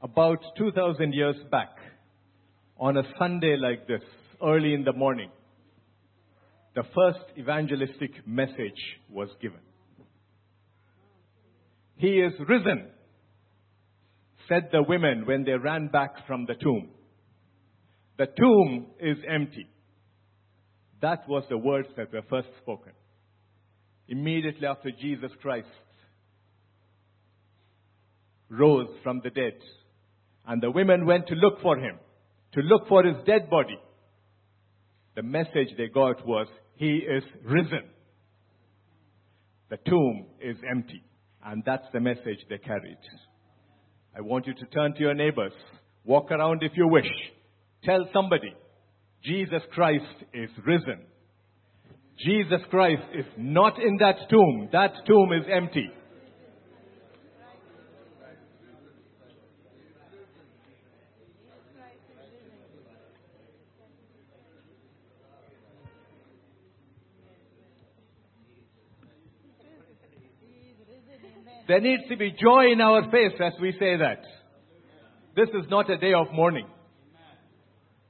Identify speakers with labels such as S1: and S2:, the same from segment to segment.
S1: About 2,000 years back, on a Sunday like this, early in the morning, the first evangelistic message was given. He is risen, said the women when they ran back from the tomb. The tomb is empty. That was the words that were first spoken. Immediately after Jesus Christ rose from the dead, and the women went to look for him, to look for his dead body. The message they got was, He is risen. The tomb is empty. And that's the message they carried. I want you to turn to your neighbors. Walk around if you wish. Tell somebody, Jesus Christ is risen. Jesus Christ is not in that tomb. That tomb is empty. There needs to be joy in our face as we say that. This is not a day of mourning.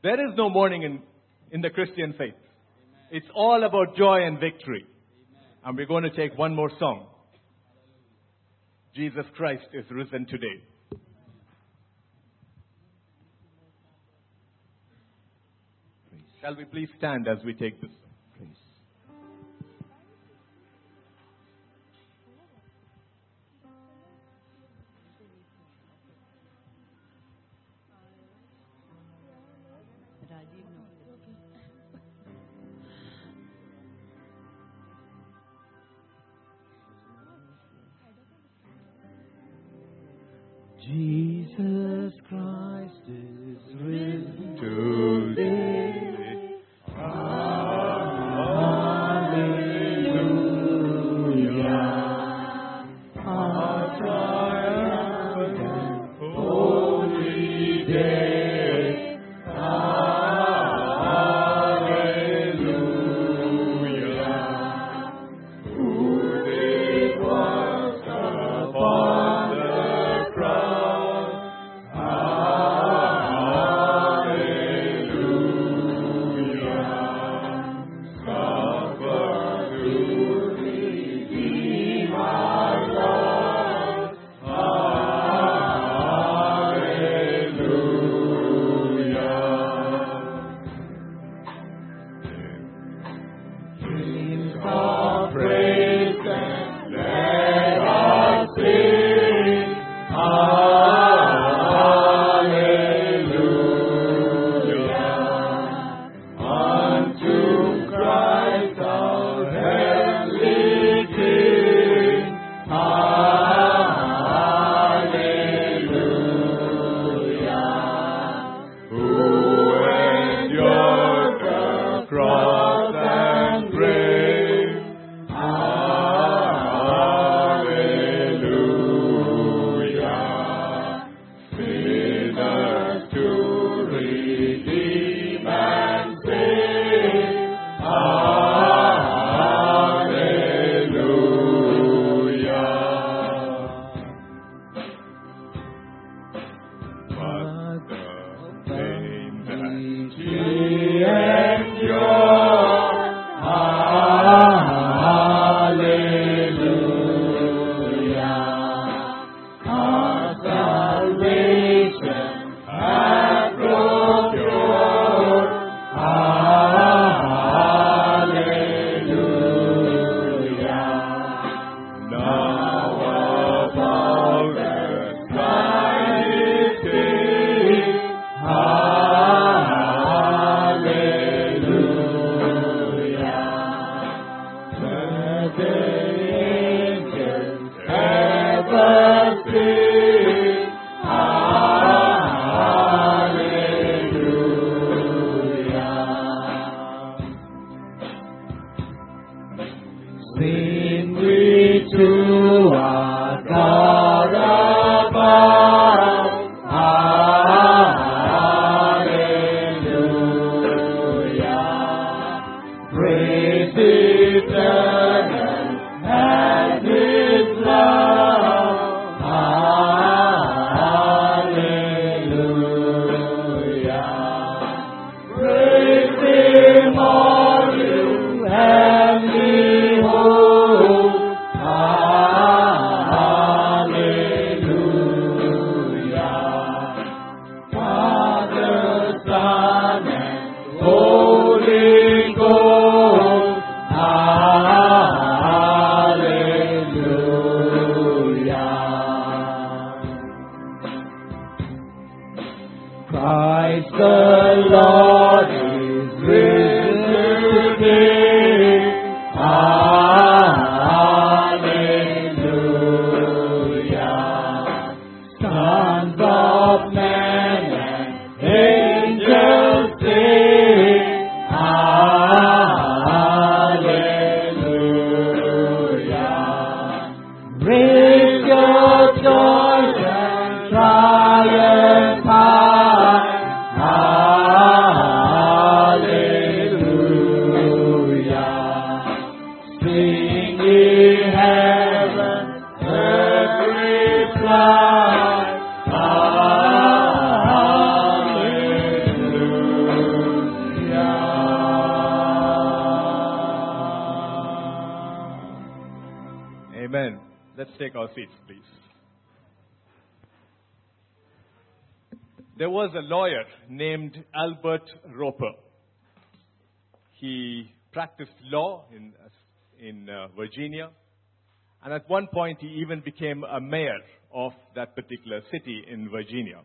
S1: There is no mourning in, in the Christian faith. It's all about joy and victory. And we're going to take one more song. Jesus Christ is risen today. Shall we please stand as we take this?
S2: Jesus Christ
S1: Virginia, and at one point he even became a mayor of that particular city in Virginia.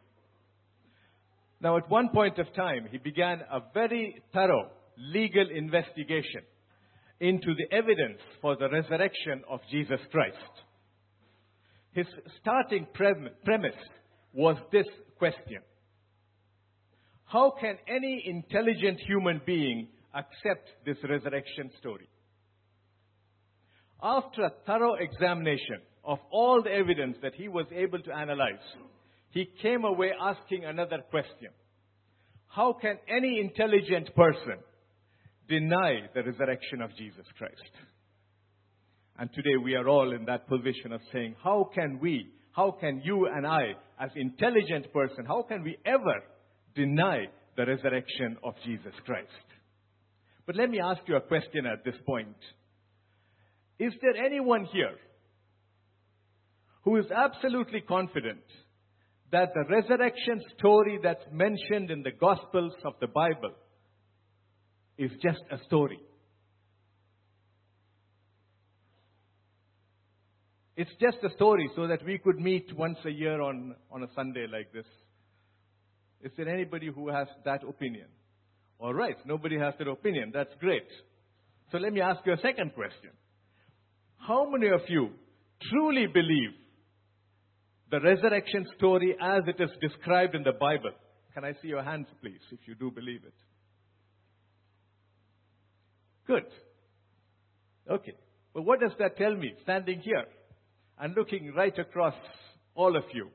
S1: Now, at one point of time, he began a very thorough legal investigation into the evidence for the resurrection of Jesus Christ. His starting premise was this question How can any intelligent human being accept this resurrection story? After a thorough examination of all the evidence that he was able to analyze, he came away asking another question How can any intelligent person deny the resurrection of Jesus Christ? And today we are all in that position of saying, how can we, how can you and I, as intelligent person, how can we ever deny the resurrection of Jesus Christ? But let me ask you a question at this point. Is there anyone here who is absolutely confident that the resurrection story that's mentioned in the Gospels of the Bible is just a story? It's just a story so that we could meet once a year on, on a Sunday like this. Is there anybody who has that opinion? All right, nobody has that opinion. That's great. So let me ask you a second question. How many of you truly believe the resurrection story as it is described in the Bible? Can I see your hands, please, if you do believe it? Good. Okay. Well, what does that tell me standing here and looking right across all of you?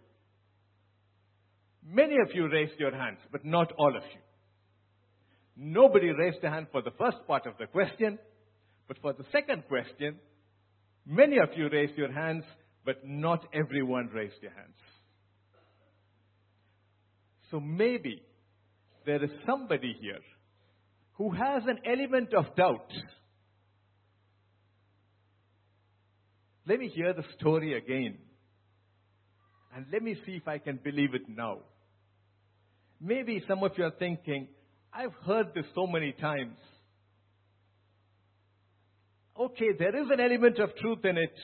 S1: Many of you raised your hands, but not all of you. Nobody raised a hand for the first part of the question, but for the second question, many of you raised your hands, but not everyone raised your hands. So maybe there is somebody here who has an element of doubt. Let me hear the story again. And let me see if I can believe it now. Maybe some of you are thinking, I've heard this so many times. Okay, there is an element of truth in it,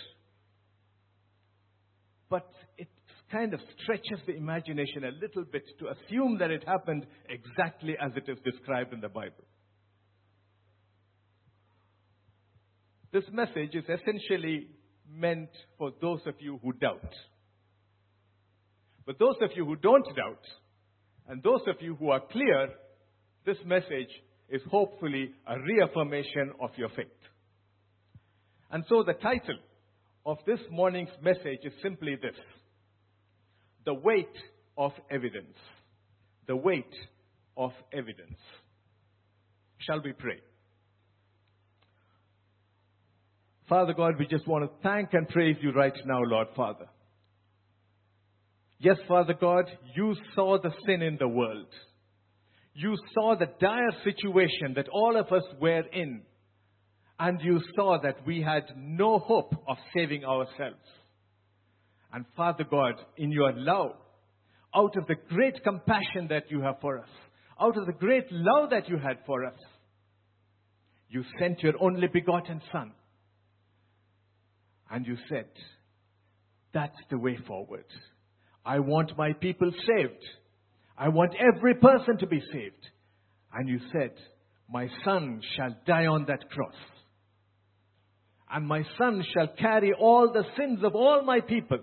S1: but it kind of stretches the imagination a little bit to assume that it happened exactly as it is described in the Bible. This message is essentially meant for those of you who doubt. But those of you who don't doubt, and those of you who are clear, this message is hopefully a reaffirmation of your faith. And so the title of this morning's message is simply this The Weight of Evidence. The Weight of Evidence. Shall we pray? Father God, we just want to thank and praise you right now, Lord Father. Yes, Father God, you saw the sin in the world. You saw the dire situation that all of us were in. And you saw that we had no hope of saving ourselves. And Father God, in your love, out of the great compassion that you have for us, out of the great love that you had for us, you sent your only begotten Son. And you said, That's the way forward. I want my people saved. I want every person to be saved. And you said, My son shall die on that cross. And my son shall carry all the sins of all my people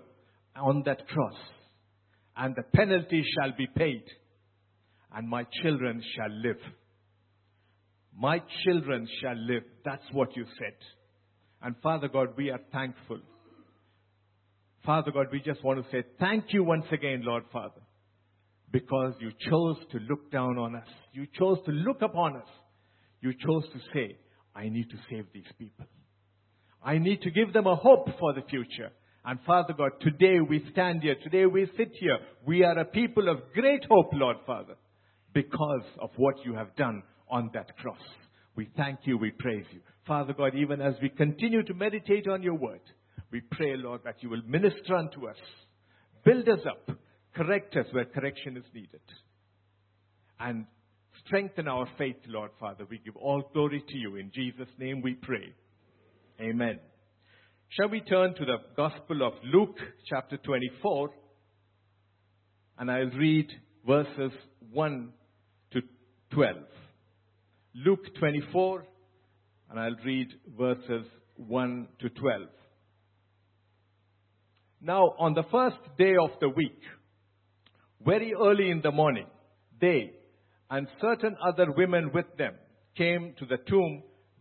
S1: on that cross. And the penalty shall be paid. And my children shall live. My children shall live. That's what you said. And Father God, we are thankful. Father God, we just want to say thank you once again, Lord Father, because you chose to look down on us. You chose to look upon us. You chose to say, I need to save these people. I need to give them a hope for the future. And Father God, today we stand here. Today we sit here. We are a people of great hope, Lord Father, because of what you have done on that cross. We thank you. We praise you. Father God, even as we continue to meditate on your word, we pray, Lord, that you will minister unto us, build us up, correct us where correction is needed, and strengthen our faith, Lord Father. We give all glory to you. In Jesus' name we pray. Amen. Shall we turn to the Gospel of Luke, chapter 24? And I'll read verses 1 to 12. Luke 24, and I'll read verses 1 to 12. Now, on the first day of the week, very early in the morning, they and certain other women with them came to the tomb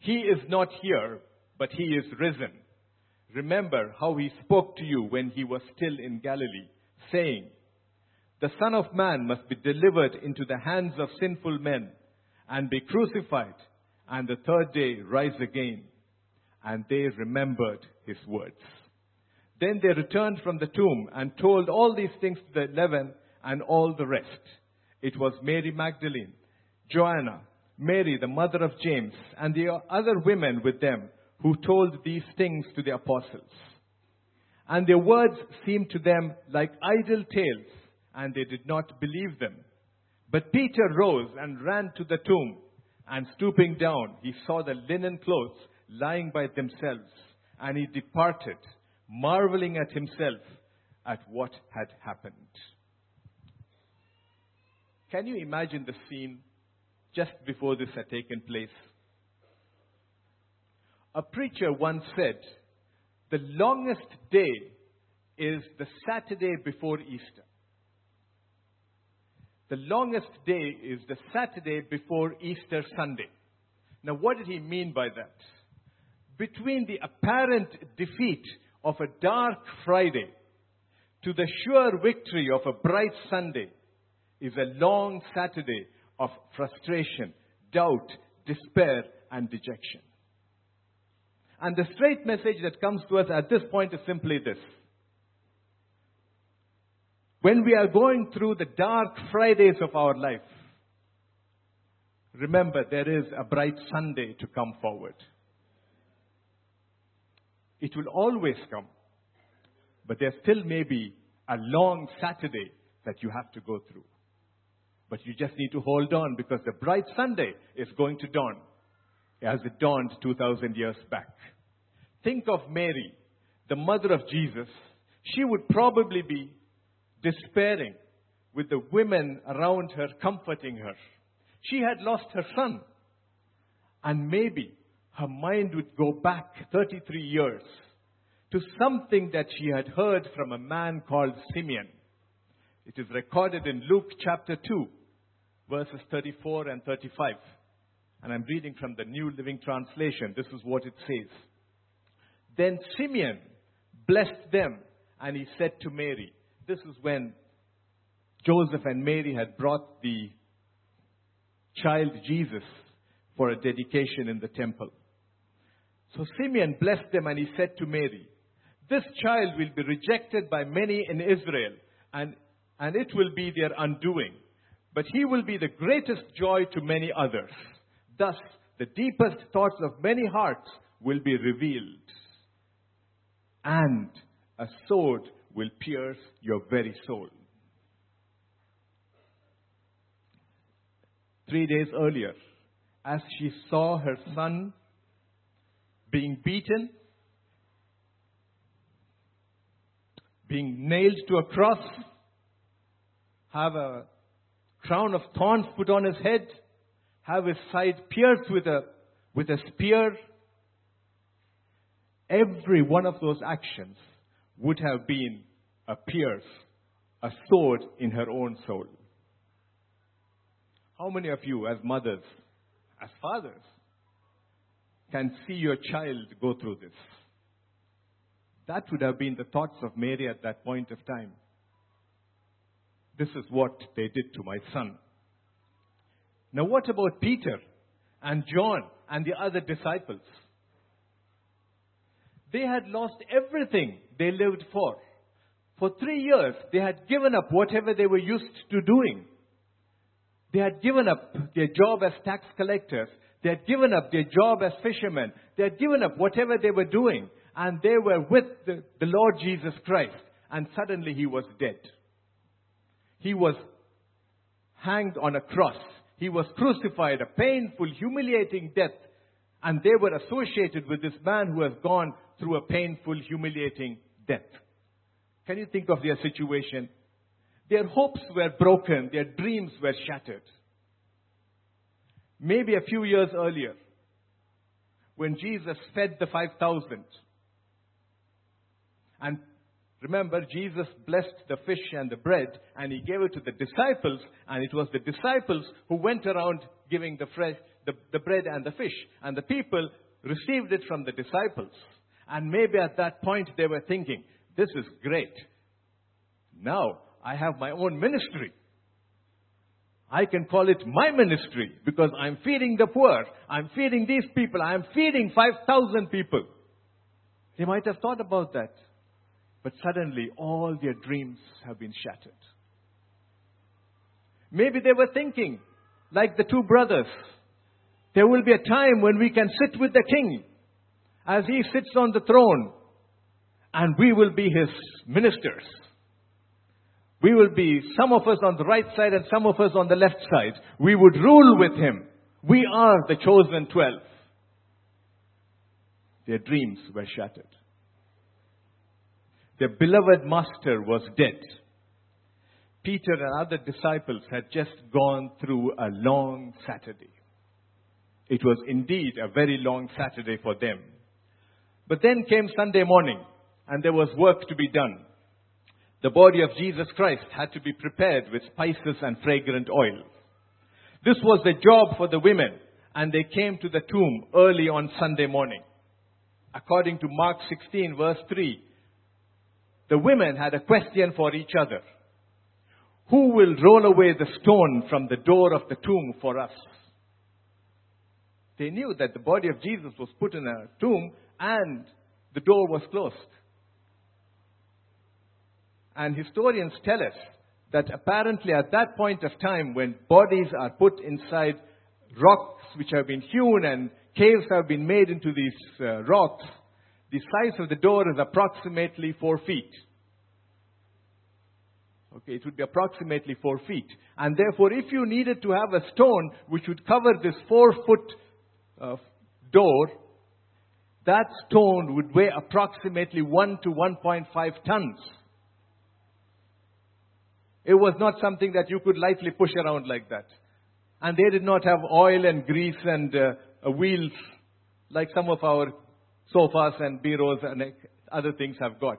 S1: He is not here, but he is risen. Remember how he spoke to you when he was still in Galilee, saying, The Son of Man must be delivered into the hands of sinful men and be crucified, and the third day rise again. And they remembered his words. Then they returned from the tomb and told all these things to the eleven and all the rest. It was Mary Magdalene, Joanna, Mary, the mother of James, and the other women with them who told these things to the apostles. And their words seemed to them like idle tales, and they did not believe them. But Peter rose and ran to the tomb, and stooping down, he saw the linen clothes lying by themselves, and he departed, marveling at himself at what had happened. Can you imagine the scene just before this had taken place? A preacher once said, the longest day is the Saturday before Easter. The longest day is the Saturday before Easter Sunday. Now, what did he mean by that? Between the apparent defeat of a dark Friday to the sure victory of a bright Sunday is a long Saturday of frustration, doubt, despair, and dejection. And the straight message that comes to us at this point is simply this. When we are going through the dark Fridays of our life, remember there is a bright Sunday to come forward. It will always come. But there still may be a long Saturday that you have to go through. But you just need to hold on because the bright Sunday is going to dawn as it dawned 2,000 years back. Think of Mary, the mother of Jesus. She would probably be despairing with the women around her comforting her. She had lost her son. And maybe her mind would go back 33 years to something that she had heard from a man called Simeon. It is recorded in Luke chapter 2, verses 34 and 35. And I'm reading from the New Living Translation. This is what it says. Then Simeon blessed them, and he said to Mary, This is when Joseph and Mary had brought the child Jesus for a dedication in the temple. So Simeon blessed them, and he said to Mary, This child will be rejected by many in Israel, and, and it will be their undoing but he will be the greatest joy to many others. Thus, the deepest thoughts of many hearts will be revealed. And a sword will pierce your very soul. Three days earlier, as she saw her son being beaten, being nailed to a cross, have a crown of thorns put on his head, have his side pierced with a, with a spear. Every one of those actions would have been a pierce, a sword in her own soul. How many of you, as mothers, as fathers, can see your child go through this? That would have been the thoughts of Mary at that point of time. This is what they did to my son. Now, what about Peter and John and the other disciples? They had lost everything they lived for. For three years, they had given up whatever they were used to doing. They had given up their job as tax collectors. They had given up their job as fishermen. They had given up whatever they were doing. And they were with the, the Lord Jesus Christ. And suddenly he was dead. He was hanged on a cross. He was crucified, a painful, humiliating death. And they were associated with this man who has gone through a painful, humiliating death. Can you think of their situation? Their hopes were broken, their dreams were shattered. Maybe a few years earlier, when Jesus fed the 5,000, and remember, Jesus blessed the fish and the bread, and he gave it to the disciples, and it was the disciples who went around giving the, fresh, the, the bread and the fish, and the people received it from the disciples. And maybe at that point they were thinking, this is great. Now I have my own ministry. I can call it my ministry because I'm feeding the poor. I'm feeding these people. I'm feeding 5,000 people. They might have thought about that. But suddenly all their dreams have been shattered. Maybe they were thinking, like the two brothers, there will be a time when we can sit with the king as he sits on the throne and we will be his ministers. We will be some of us on the right side and some of us on the left side. We would rule with him. We are the chosen twelve. Their dreams were shattered. Their beloved master was dead. Peter and other disciples had just gone through a long Saturday. It was indeed a very long Saturday for them. But then came Sunday morning, and there was work to be done. The body of Jesus Christ had to be prepared with spices and fragrant oil. This was the job for the women, and they came to the tomb early on Sunday morning. According to Mark 16, verse 3, the women had a question for each other. Who will roll away the stone from the door of the tomb for us? They knew that the body of Jesus was put in a tomb and the door was closed. And historians tell us that apparently at that point of time, when bodies are put inside rocks which have been hewn and caves have been made into these uh, rocks, the size of the door is approximately four feet. Okay, it would be approximately four feet. And therefore, if you needed to have a stone which would cover this four foot uh, door, that stone would weigh approximately 1 to 1.5 tons. It was not something that you could lightly push around like that. And they did not have oil and grease and uh, wheels like some of our sofas and bureaus and other things have got.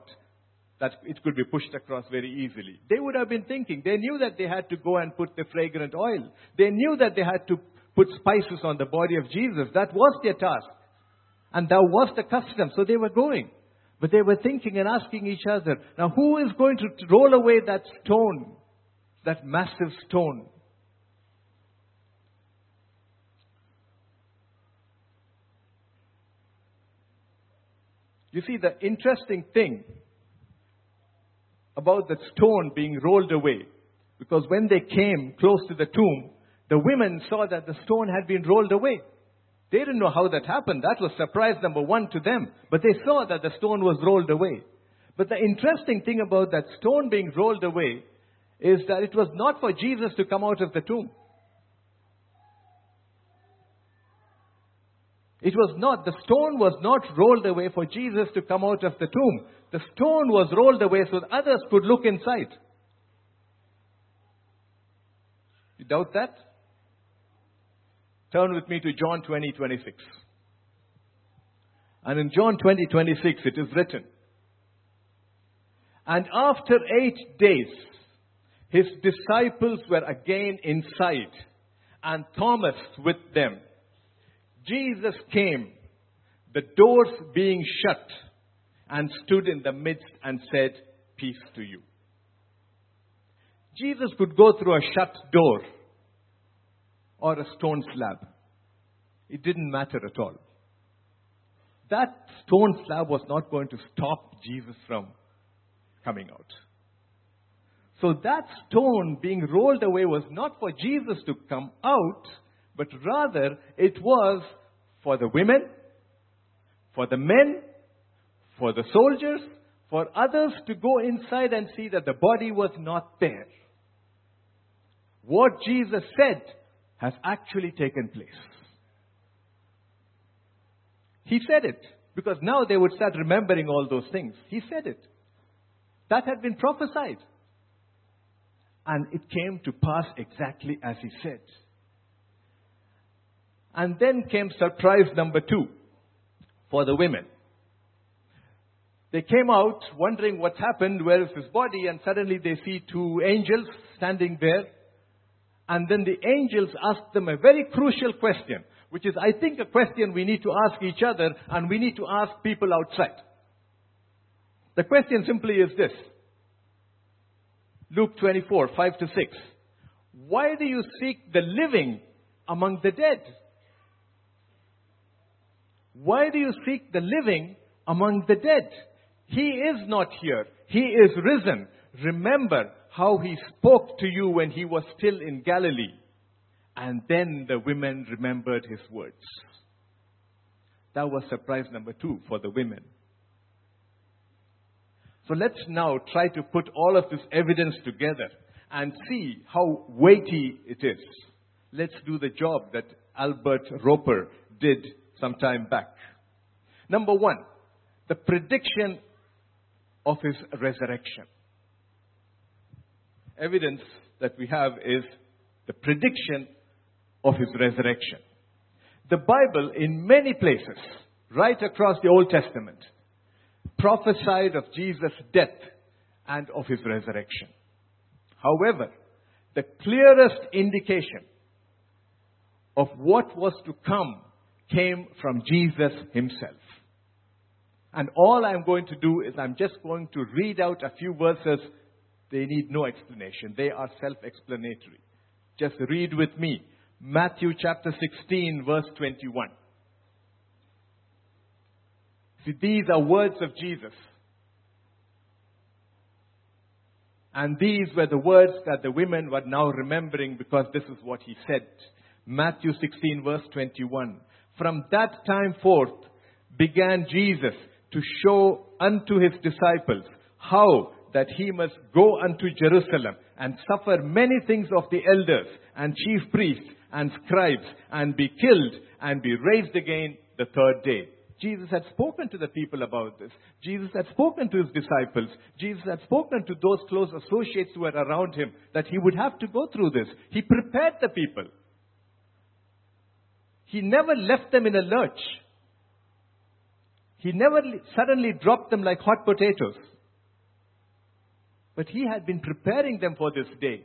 S1: That it could be pushed across very easily. They would have been thinking, they knew that they had to go and put the fragrant oil. They knew that they had to put spices on the body of Jesus. That was their task. And that was the custom. So they were going. But they were thinking and asking each other, now who is going to roll away that stone? That massive stone. You see, the interesting thing about that stone being rolled away Because when they came close to the tomb, the women saw that the stone had been rolled away. They didn't know how that happened. That was surprise number one to them. But they saw that the stone was rolled away. But the interesting thing about that stone being rolled away is that it was not for Jesus to come out of the tomb. It was not, the stone was not rolled away for Jesus to come out of the tomb. The stone was rolled away so that others could look inside. You doubt that? Turn with me to John 20, 26. And in John 20, 26, it is written, And after eight days, his disciples were again inside, and Thomas with them. Jesus came, the doors being shut, and stood in the midst and said, Peace to you. Jesus could go through a shut door or a stone slab. It didn't matter at all. That stone slab was not going to stop Jesus from coming out. So that stone being rolled away was not for Jesus to come out, but rather it was for the women, for the men, for the soldiers, for others to go inside and see that the body was not there. What Jesus said has actually taken place. He said it because now they would start remembering all those things. He said it. That had been prophesied. And it came to pass exactly as he said. And then came surprise number two for the women. They came out wondering what's happened, where is his body, and suddenly they see two angels standing there. And then the angels ask them a very crucial question, which is, I think, a question we need to ask each other and we need to ask people outside. The question simply is this Luke 24, 5 to 6. Why do you seek the living among the dead? Why do you seek the living among the dead? He is not here. He is risen. Remember how he spoke to you when he was still in Galilee. And then the women remembered his words. That was surprise number two for the women. So let's now try to put all of this evidence together and see how weighty it is. Let's do the job that Albert Roper did some time back. Number one, the prediction of his resurrection. Evidence that we have is the prediction of his resurrection. The Bible, in many places, right across the Old Testament, prophesied of Jesus' death and of his resurrection. However, the clearest indication of what was to come came from Jesus himself. And all I'm going to do is I'm just going to read out a few verses. They need no explanation. They are self-explanatory. Just read with me. Matthew chapter 16 verse 21. See, these are words of Jesus. And these were the words that the women were now remembering because this is what he said. Matthew 16 verse 21. From that time forth began Jesus to show unto his disciples how that he must go unto Jerusalem and suffer many things of the elders and chief priests and scribes and be killed and be raised again the third day. Jesus had spoken to the people about this. Jesus had spoken to his disciples. Jesus had spoken to those close associates who were around him that he would have to go through this. He prepared the people. He never left them in a lurch. He never suddenly dropped them like hot potatoes. But he had been preparing them for this day.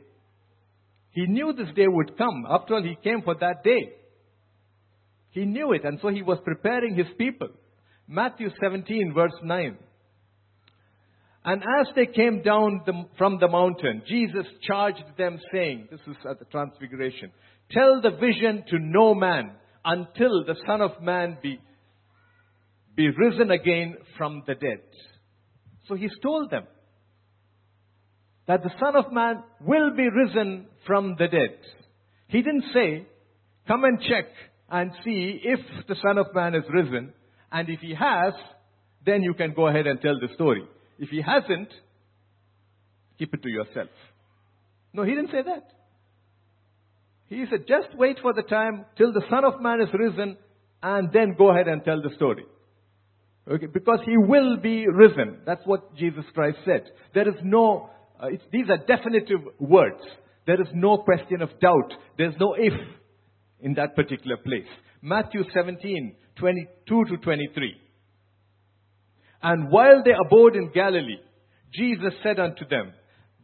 S1: He knew this day would come. After all, he came for that day. He knew it, and so he was preparing his people. Matthew 17, verse 9. And as they came down the, from the mountain, Jesus charged them, saying, This is at the Transfiguration, Tell the vision to no man until the Son of Man be, be risen again from the dead. So he's told them. that the Son of Man will be risen from the dead. He didn't say, come and check and see if the Son of Man is risen, and if he has, then you can go ahead and tell the story. If he hasn't, keep it to yourself. No, he didn't say that. He said, just wait for the time till the Son of Man is risen, and then go ahead and tell the story. Okay, because he will be risen. That's what Jesus Christ said. There is no, uh, these are definitive words. There is no question of doubt. There's no if in that particular place. Matthew 17, 22 to 23. And while they abode in Galilee, Jesus said unto them,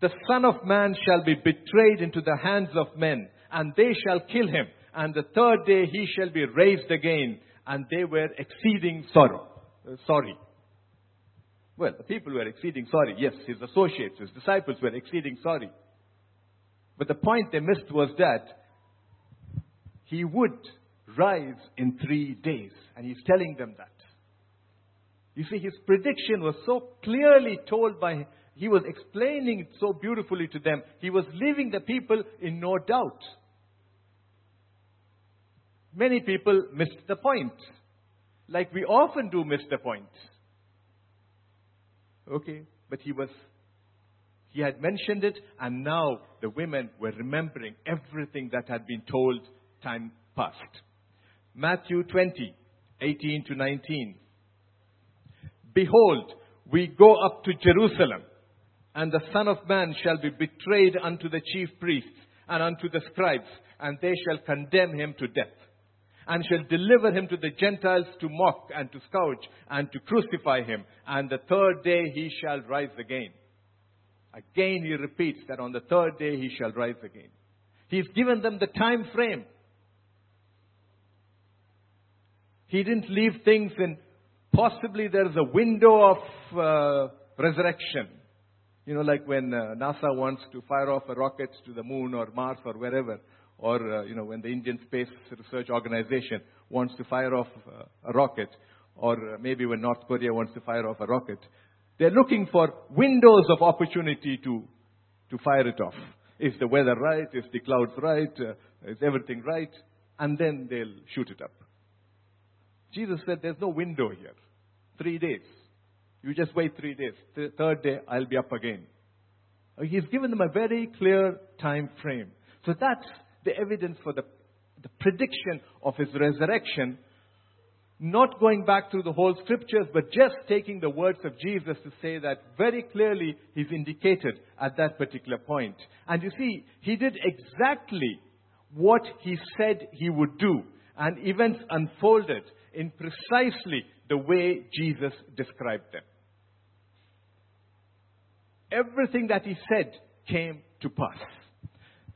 S1: The Son of Man shall be betrayed into the hands of men, and they shall kill him, and the third day he shall be raised again. And they were exceeding sorrow. Uh, sorry. Well, the people were exceeding sorry. Yes, his associates, his disciples were exceeding sorry. But the point they missed was that he would rise in three days. And he's telling them that. You see, his prediction was so clearly told by, he was explaining it so beautifully to them. He was leaving the people in no doubt. Many people missed the point like we often do miss the point. Okay, but he was, he had mentioned it, and now the women were remembering everything that had been told time past. Matthew 20, 18 to 19. Behold, we go up to Jerusalem, and the Son of Man shall be betrayed unto the chief priests and unto the scribes, and they shall condemn him to death and shall deliver him to the Gentiles to mock and to scourge and to crucify him. And the third day he shall rise again. Again he repeats that on the third day he shall rise again. He's given them the time frame. He didn't leave things in possibly there's a window of uh, resurrection. You know, like when uh, NASA wants to fire off a rocket to the moon or Mars or wherever or uh, you know when the Indian Space Research Organization wants to fire off uh, a rocket, or uh, maybe when North Korea wants to fire off a rocket, they're looking for windows of opportunity to to fire it off. Is the weather right? Is the clouds right? Uh, is everything right? And then they'll shoot it up. Jesus said, "There's no window here. Three days. You just wait three days. The third day, I'll be up again." He's given them a very clear time frame. So that's the evidence for the, the prediction of his resurrection, not going back through the whole scriptures, but just taking the words of Jesus to say that very clearly he's indicated at that particular point. And you see, he did exactly what he said he would do, and events unfolded in precisely the way Jesus described them. Everything that he said came to pass.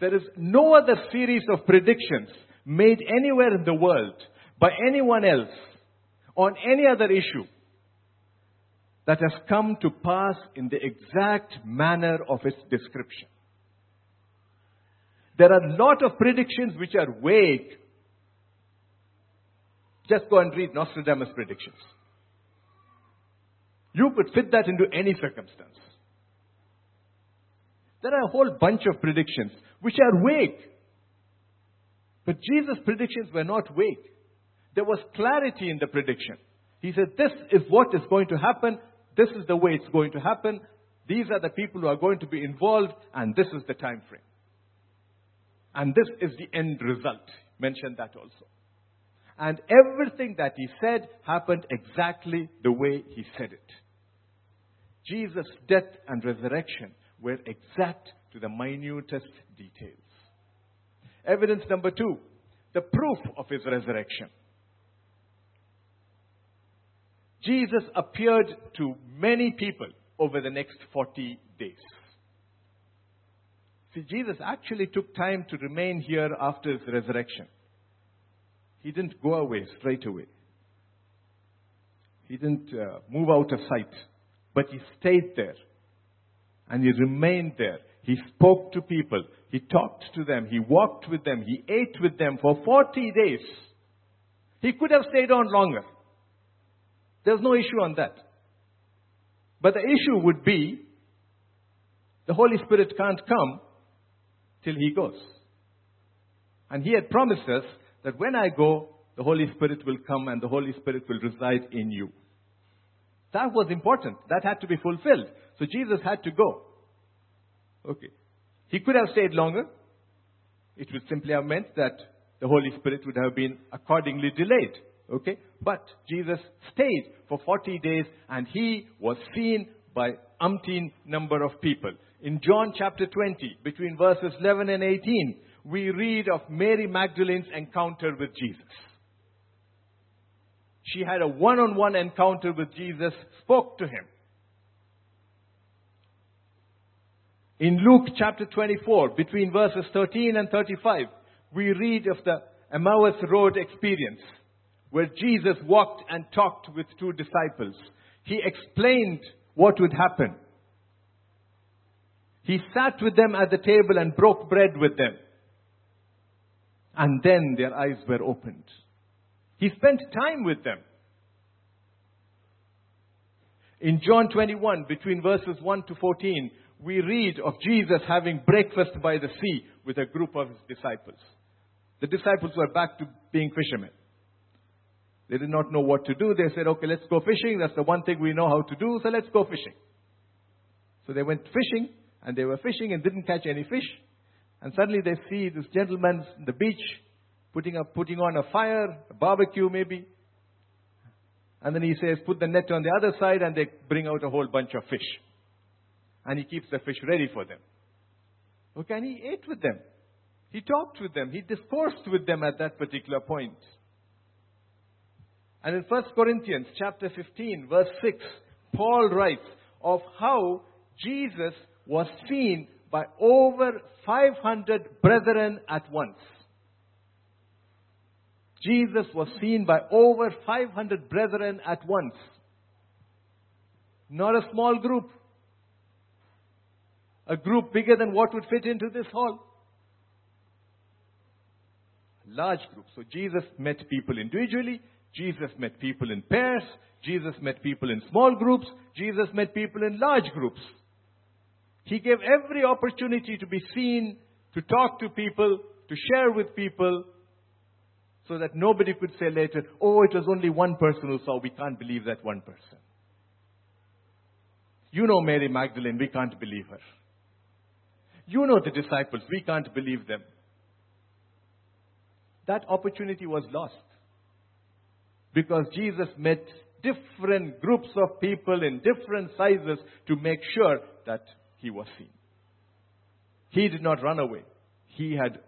S1: There is no other series of predictions made anywhere in the world by anyone else on any other issue that has come to pass in the exact manner of its description. There are a lot of predictions which are vague. Just go and read Nostradamus' predictions. You could fit that into any circumstance. There are a whole bunch of predictions which are vague. But Jesus' predictions were not vague. There was clarity in the prediction. He said, This is what is going to happen. This is the way it's going to happen. These are the people who are going to be involved, and this is the time frame. And this is the end result. Mentioned that also. And everything that he said happened exactly the way he said it. Jesus' death and resurrection were exact to the minutest details. Evidence number two, the proof of his resurrection. Jesus appeared to many people over the next 40 days. See, Jesus actually took time to remain here after his resurrection. He didn't go away straight away. He didn't uh, move out of sight, but he stayed there and he remained there. He spoke to people. He talked to them. He walked with them. He ate with them for 40 days. He could have stayed on longer. There's no issue on that. But the issue would be The Holy Spirit can't come till He goes. And He had promised us that when I go, the Holy Spirit will come and the Holy Spirit will reside in you. That was important. That had to be fulfilled. So Jesus had to go. Okay. He could have stayed longer. It would simply have meant that the Holy Spirit would have been accordingly delayed. Okay? But Jesus stayed for 40 days and he was seen by umpteen number of people. In John chapter 20, between verses 11 and 18, we read of Mary Magdalene's encounter with Jesus. She had a one-on-one encounter with Jesus, spoke to him. In Luke chapter 24, between verses 13 and 35, we read of the Emmaus Road experience, where Jesus walked and talked with two disciples. He explained what would happen. He sat with them at the table and broke bread with them. And then their eyes were opened. He spent time with them. In John 21, between verses 1 to 14, we read of Jesus having breakfast by the sea with a group of his disciples. The disciples were back to being fishermen. They did not know what to do. They said, okay, let's go fishing. That's the one thing we know how to do, so let's go fishing. So they went fishing, and they were fishing and didn't catch any fish. And suddenly they see this gentleman on the beach putting, up, putting on a fire, a barbecue maybe. And then he says, put the net on the other side, and they bring out a whole bunch of fish. And he keeps the fish ready for them. Okay, and he ate with them. He talked with them. He discoursed with them at that particular point. And in 1 Corinthians chapter 15 verse 6, Paul writes of how Jesus was seen by over 500 brethren at once. Jesus was seen by over 500 brethren at once. Not a small group. A group bigger than what would fit into this hall. Large group. So Jesus met people individually. Jesus met people in pairs. Jesus met people in small groups. Jesus met people in large groups. He gave every opportunity to be seen, to talk to people, to share with people, so that nobody could say later, oh, it was only one person who saw. We can't believe that one person. You know Mary Magdalene. We can't believe her. You know the disciples. We can't believe them. That opportunity was lost. Because Jesus met different groups of people in different sizes to make sure that he was seen. He did not run away. He had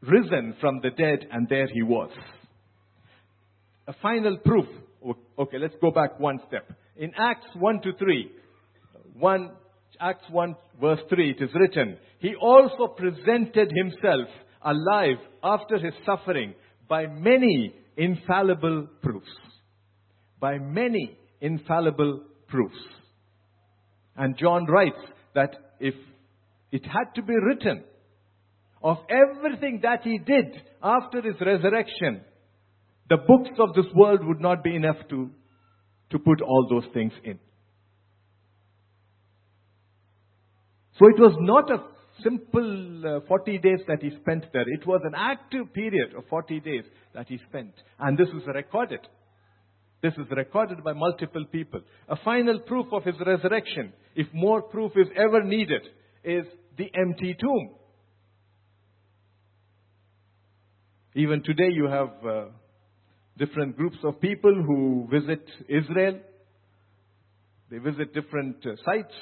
S1: risen from the dead and there he was. A final proof. Okay, let's go back one step. In Acts 1 to 3, 1, Acts 1 verse 3, it is written, He also presented himself alive after his suffering by many infallible proofs. By many infallible proofs. And John writes that if it had to be written of everything that he did after his resurrection, the books of this world would not be enough to, to put all those things in. So it was not a simple uh, 40 days that he spent there. It was an active period of 40 days that he spent. And this is recorded. This is recorded by multiple people. A final proof of his resurrection, if more proof is ever needed, is the empty tomb. Even today, you have uh, different groups of people who visit Israel. They visit different uh, sites.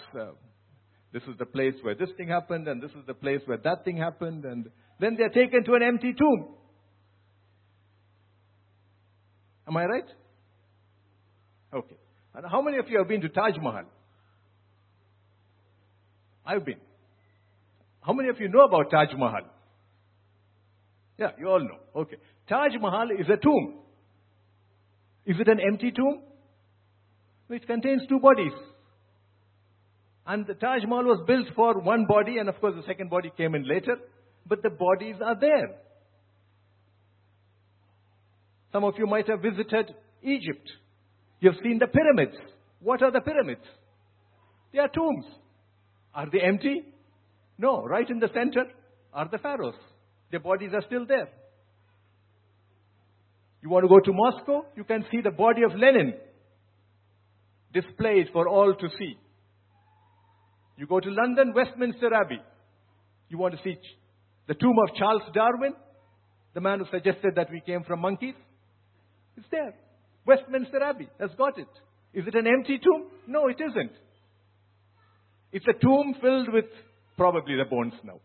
S1: This is the place where this thing happened, and this is the place where that thing happened, and then they're taken to an empty tomb. Am I right? Okay. And how many of you have been to Taj Mahal? I've been. How many of you know about Taj Mahal? Yeah, you all know. Okay. Taj Mahal is a tomb. Is it an empty tomb? It contains two bodies. And the Taj Mahal was built for one body, and of course the second body came in later. But the bodies are there. Some of you might have visited Egypt. You've seen the pyramids. What are the pyramids? They are tombs. Are they empty? No. Right in the center are the pharaohs. Their bodies are still there. You want to go to Moscow? You can see the body of Lenin displayed for all to see. You go to London, Westminster Abbey. You want to see the tomb of Charles Darwin, the man who suggested that we came from monkeys? It's there. Westminster Abbey has got it. Is it an empty tomb? No, it isn't. It's a tomb filled with probably the bones now.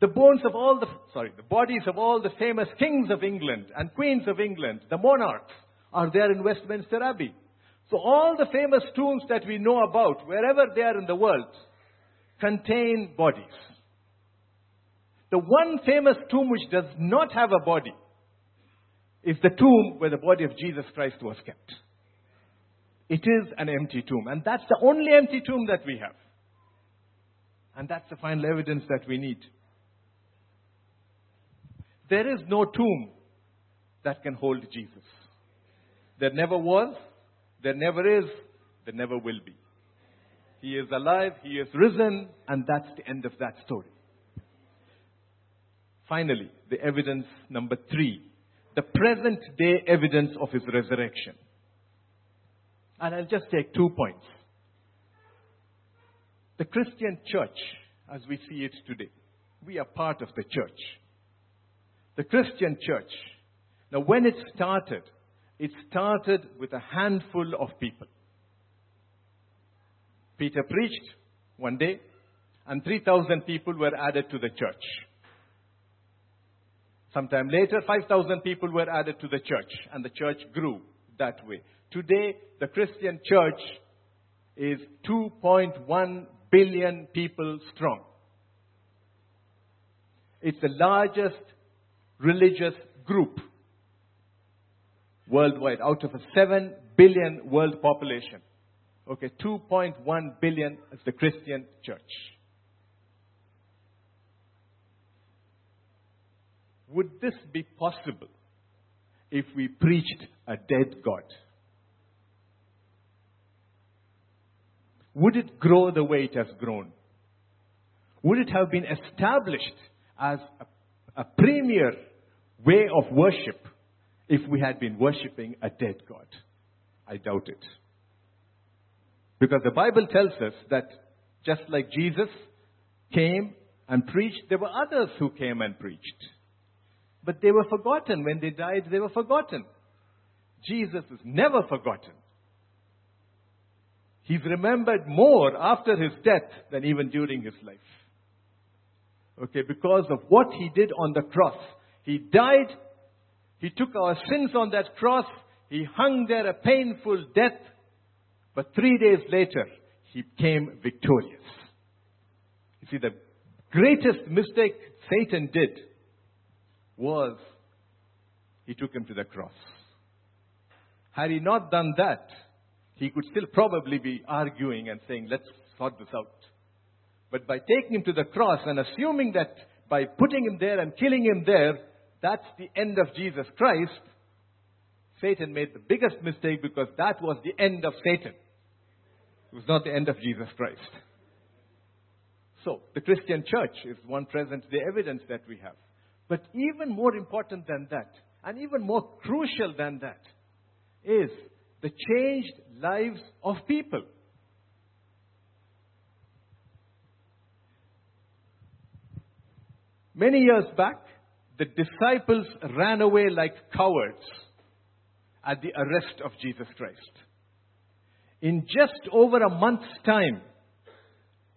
S1: The bones of all the, sorry, the bodies of all the famous kings of England and queens of England, the monarchs, are there in Westminster Abbey. So all the famous tombs that we know about, wherever they are in the world, contain bodies. The one famous tomb which does not have a body is the tomb where the body of Jesus Christ was kept. It is an empty tomb. And that's the only empty tomb that we have. And that's the final evidence that we need. There is no tomb that can hold Jesus. There never was, there never is, there never will be. He is alive, He is risen, and that's the end of that story. Finally, the evidence number three the present day evidence of His resurrection. And I'll just take two points. The Christian church, as we see it today, we are part of the church. The Christian church, now when it started, it started with a handful of people. Peter preached one day, and 3,000 people were added to the church. Sometime later, 5,000 people were added to the church, and the church grew that way. Today, the Christian church is 2.1 billion people strong. It's the largest religious group worldwide out of a 7 billion world population. Okay, 2.1 billion is the Christian church. Would this be possible if we preached a dead God? Would it grow the way it has grown? Would it have been established as a, a premier way of worship if we had been worshipping a dead God? I doubt it. Because the Bible tells us that just like Jesus came and preached, there were others who came and preached. But they were forgotten. When they died, they were forgotten. Jesus is never forgotten. He's remembered more after his death than even during his life. Okay, because of what he did on the cross. He died, he took our sins on that cross, he hung there a painful death, but three days later, he came victorious. You see, the greatest mistake Satan did was he took him to the cross. Had he not done that, he could still probably be arguing and saying, let's sort this out. But by taking him to the cross and assuming that by putting him there and killing him there, that's the end of Jesus Christ, Satan made the biggest mistake because that was the end of Satan. It was not the end of Jesus Christ. So, the Christian church is one present the evidence that we have. But even more important than that, and even more crucial than that, is the changed lives of people. Many years back, the disciples ran away like cowards at the arrest of Jesus Christ. In just over a month's time,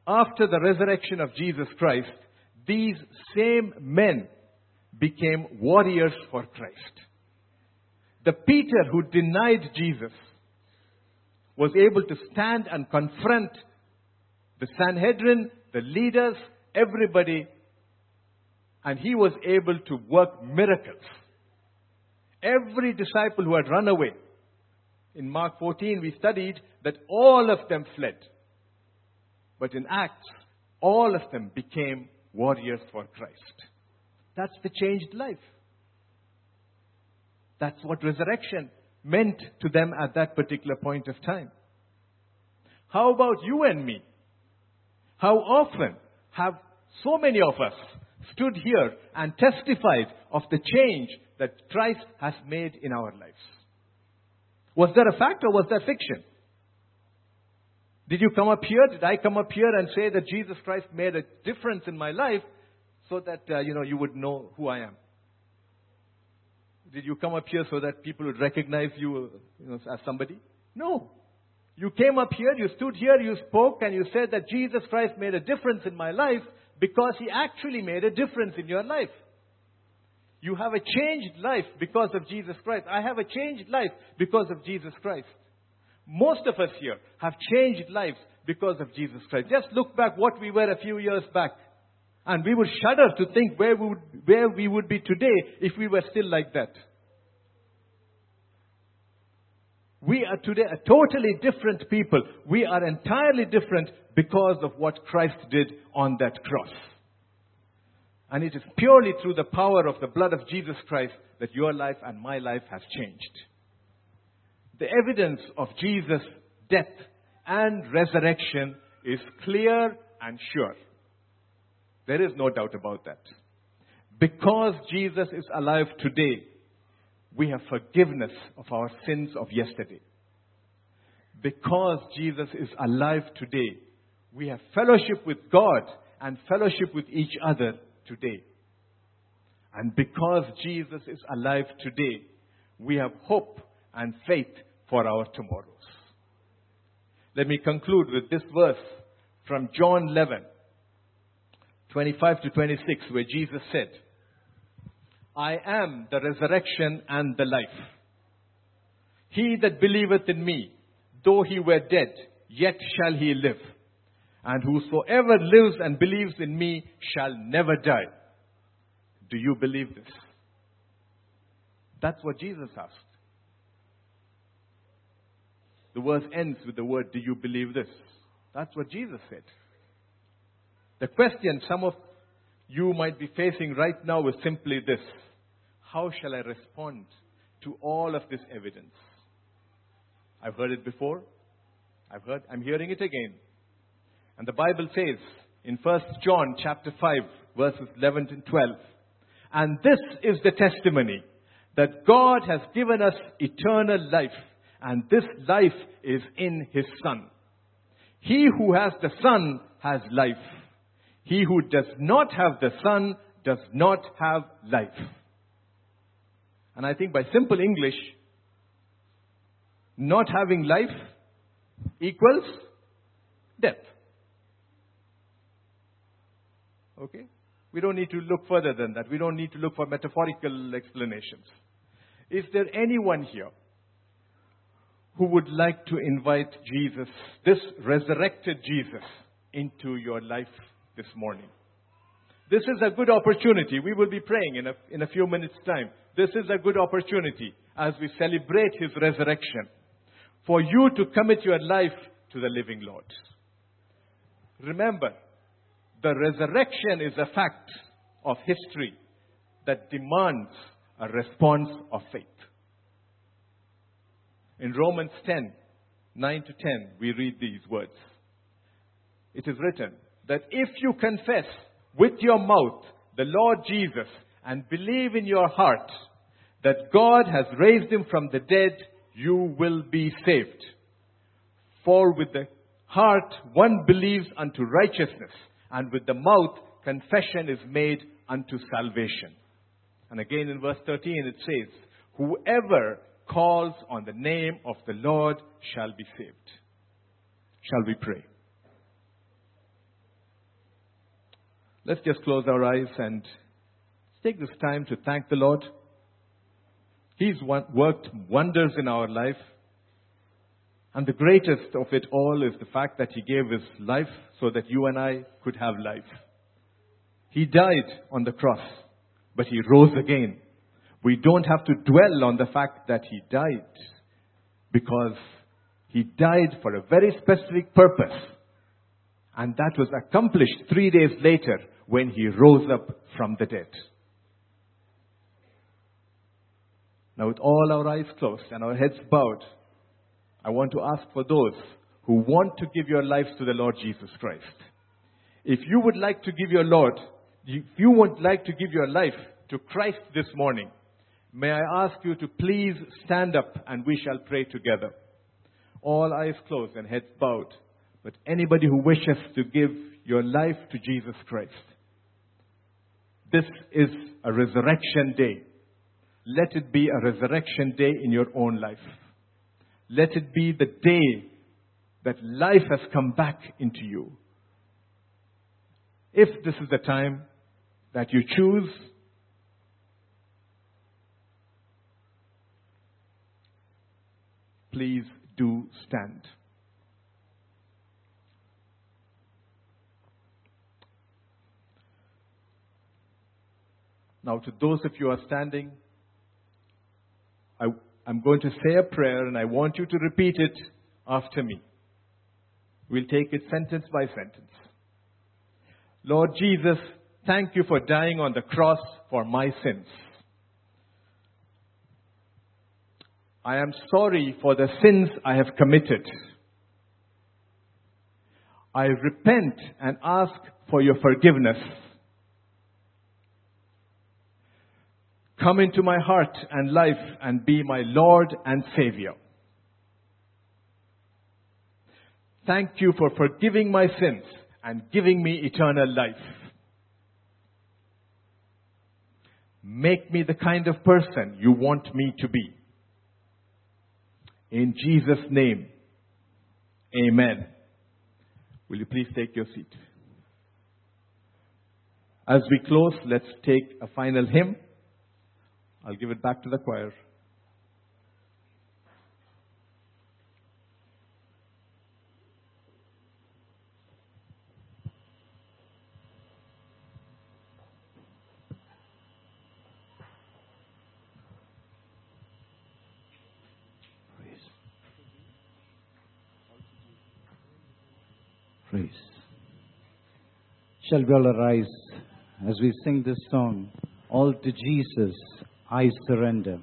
S1: after the resurrection of Jesus Christ, these same men became warriors for Christ. The Peter who denied Jesus was able to stand and confront the Sanhedrin, the leaders, everybody, and he was able to work miracles. Every disciple who had run away, in Mark 14 we studied that all of them fled. But in Acts, all of them became warriors for Christ. That's the changed life. That's what resurrection meant to them at that particular point of time. How about you and me? How often have so many of us stood here and testified of the change that Christ has made in our lives? Was that a fact or was that fiction? Did you come up here? Did I come up here and say that Jesus Christ made a difference in my life so that, uh, you know, you would know who I am? Did you come up here so that people would recognize you, you know, as somebody? No. You came up here, you stood here, you spoke, and you said that Jesus Christ made a difference in my life because he actually made a difference in your life. You have a changed life because of Jesus Christ. I have a changed life because of Jesus Christ. Most of us here have changed lives because of Jesus Christ. Just look back what we were a few years back. And we would shudder to think where we would, where we would be today if we were still like that. We are today a totally different people. We are entirely different because of what Christ did on that cross. And it is purely through the power of the blood of Jesus Christ that your life and my life has changed. The evidence of Jesus' death and resurrection is clear and sure. There is no doubt about that. Because Jesus is alive today, we have forgiveness of our sins of yesterday. Because Jesus is alive today, we have fellowship with God and fellowship with each other today. And because Jesus is alive today, we have hope and faith for our tomorrows. Let me conclude with this verse from John 11, 25 to 26, where Jesus said, I am the resurrection and the life. He that believeth in me, though he were dead, yet shall he live. And whosoever lives and believes in me shall never die. Do you believe this? That's what Jesus asked. The verse ends with the word, Do you believe this? That's what Jesus said. The question some of you might be facing right now is simply this How shall I respond to all of this evidence? I've heard it before. I've heard, I'm hearing it again. And the Bible says in 1 John chapter 5, verses 11 and 12, and this is the testimony that God has given us eternal life, and this life is in His Son. He who has the Son has life. He who does not have the Son does not have life. And I think by simple English, not having life equals death. Okay? We don't need to look further than that. We don't need to look for metaphorical explanations. Is there anyone here who would like to invite Jesus, this resurrected Jesus, into your life this morning? This is a good opportunity. We will be praying in a, in a few minutes' time. This is a good opportunity as we celebrate His resurrection for you to commit your life to the living Lord. Remember, the resurrection is a fact of history that demands a response of faith. In Romans 10, 9 to 10, we read these words. It is written that if you confess with your mouth the Lord Jesus and believe in your heart that God has raised him from the dead, you will be saved. For with the heart one believes unto righteousness, and with the mouth confession is made unto salvation. And again in verse 13 it says, Whoever calls on the name of the Lord shall be saved. Shall we pray? Let's just close our eyes and take this time to thank the Lord. He's worked wonders in our life. And the greatest of it all is the fact that He gave His life so that you and I could have life. He died on the cross, but He rose again. We don't have to dwell on the fact that He died because He died for a very specific purpose. And that was accomplished three days later when He rose up from the dead. Now, with all our eyes closed and our heads bowed, I want to ask for those who want to give your lives to the Lord Jesus Christ. If you would like to give your Lord, if you would like to give your life to Christ this morning, may I ask you to please stand up and we shall pray together. All eyes closed and heads bowed. But anybody who wishes to give your life to Jesus Christ, this is a resurrection day. Let it be a resurrection day in your own life. Let it be the day that life has come back into you. If this is the time that you choose, please do stand. Now, to those of you who are standing, I, am going to say a prayer and I want you to repeat it after me. We'll take it sentence by sentence. Lord Jesus, thank you for dying on the cross for my sins. I am sorry for the sins I have committed. I repent and ask for your forgiveness. Come into my heart and life and be my Lord and Savior. Thank you for forgiving my sins and giving me eternal life. Make me the kind of person you want me to be. In Jesus' name, amen. Will you please take your seat? As we close, let's take a final hymn. I'll give it back to the choir.
S2: Praise. Shall we all arise as we sing this song? All to Jesus I surrender.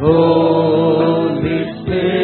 S2: Holy Spirit,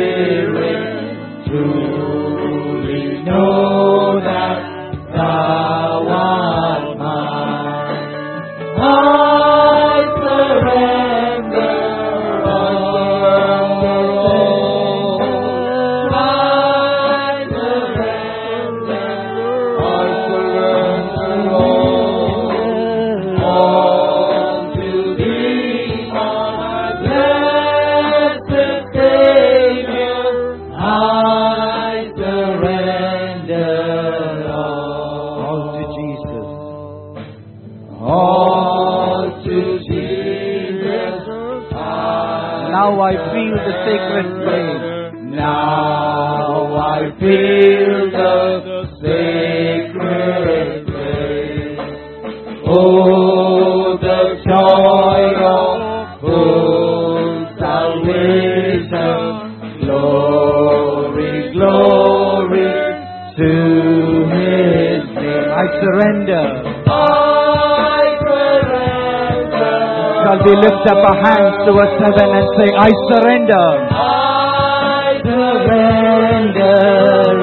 S2: we lift up our hands towards heaven and say, I surrender. I surrender.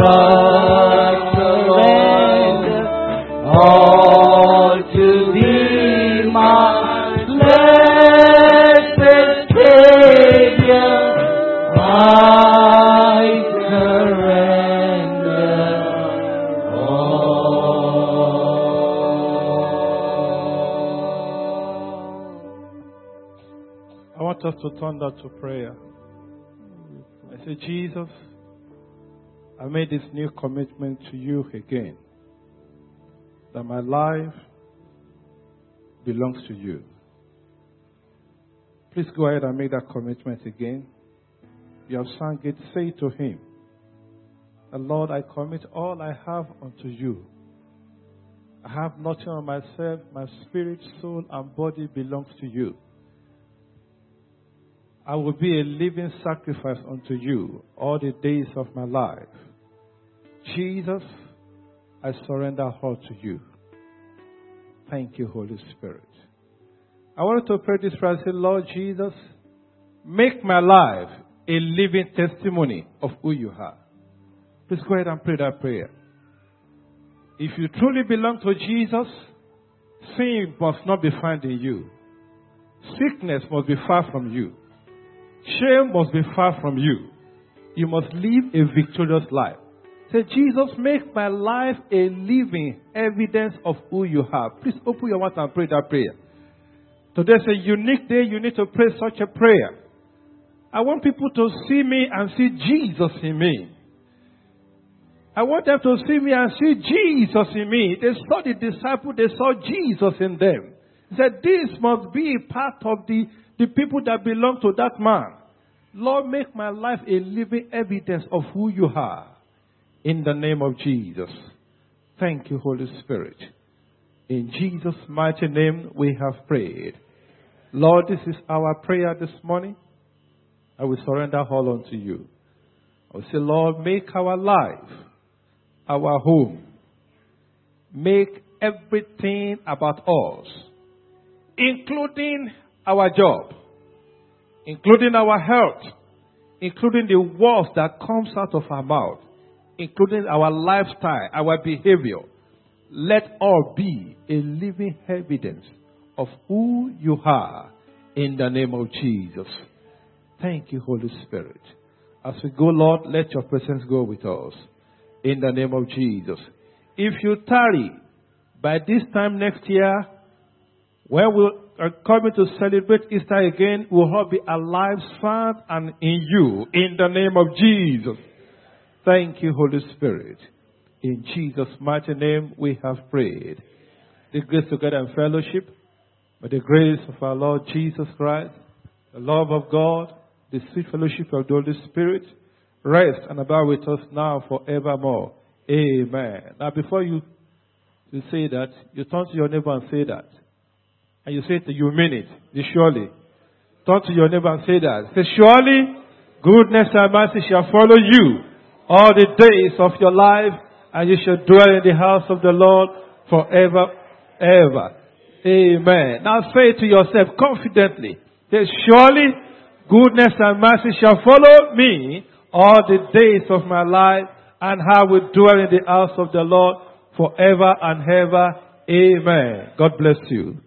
S2: I surrender. All I
S3: want us to turn that to prayer. I say, Jesus, I made this new commitment to you again. That my life belongs to you. Please go ahead and make that commitment again. You have sung it, say to him, Lord, I commit all I have unto you. I have nothing on myself. My spirit, soul, and body belongs to you. I will be a living sacrifice unto you all the days of my life. Jesus, I surrender all to you. Thank you, Holy Spirit. I wanted to pray this prayer. Say, Lord Jesus, make my life a living testimony of who you are. Please go ahead and pray that prayer. If you truly belong to Jesus, sin must not be found in you. Sickness must be far from you. Shame must be far from you. You must live a victorious life. Say, Jesus, make my life a living evidence of who you are. Please open your mouth and pray that prayer. Today's a unique day. You need to pray such a prayer. I want people to see me and see Jesus in me. I want them to see me and see Jesus in me. They saw the disciple, they saw Jesus in them. He said, This must be part of the, the people that belong to that man. Lord, make my life a living evidence of who you are. In the name of Jesus. Thank you, Holy Spirit. In Jesus' mighty name we have prayed. Lord, this is our prayer this morning. I will surrender all unto you. I will say, Lord, make our life our home. Make everything about us, including our job, including our health, including the words that comes out of our mouth, including our lifestyle, our behavior. Let all be a living evidence of who you are in the name of Jesus. Thank you, Holy Spirit. As we go, Lord, let your presence go with us in the name of Jesus. If you tarry by this time next year, where we are coming to celebrate Easter again, we'll all be alive, found, and in you in the name of Jesus. Thank you, Holy Spirit. In Jesus' mighty name we have prayed. The grace together and fellowship, by the grace of our Lord Jesus Christ, the love of God, the sweet fellowship of the Holy Spirit, rest and abide with us now forevermore. Amen. Now, before you, you say that, you turn to your neighbor and say that. And you say it, you mean it. You surely. Turn to your neighbor and say that. Say, surely goodness and mercy shall follow you all the days of your life, and you shall dwell in the house of the Lord forever, ever. Amen. Now say to yourself confidently, that surely goodness and mercy shall follow me all the days of my life, and I will dwell in the house of the Lord forever and ever. Amen. God bless you.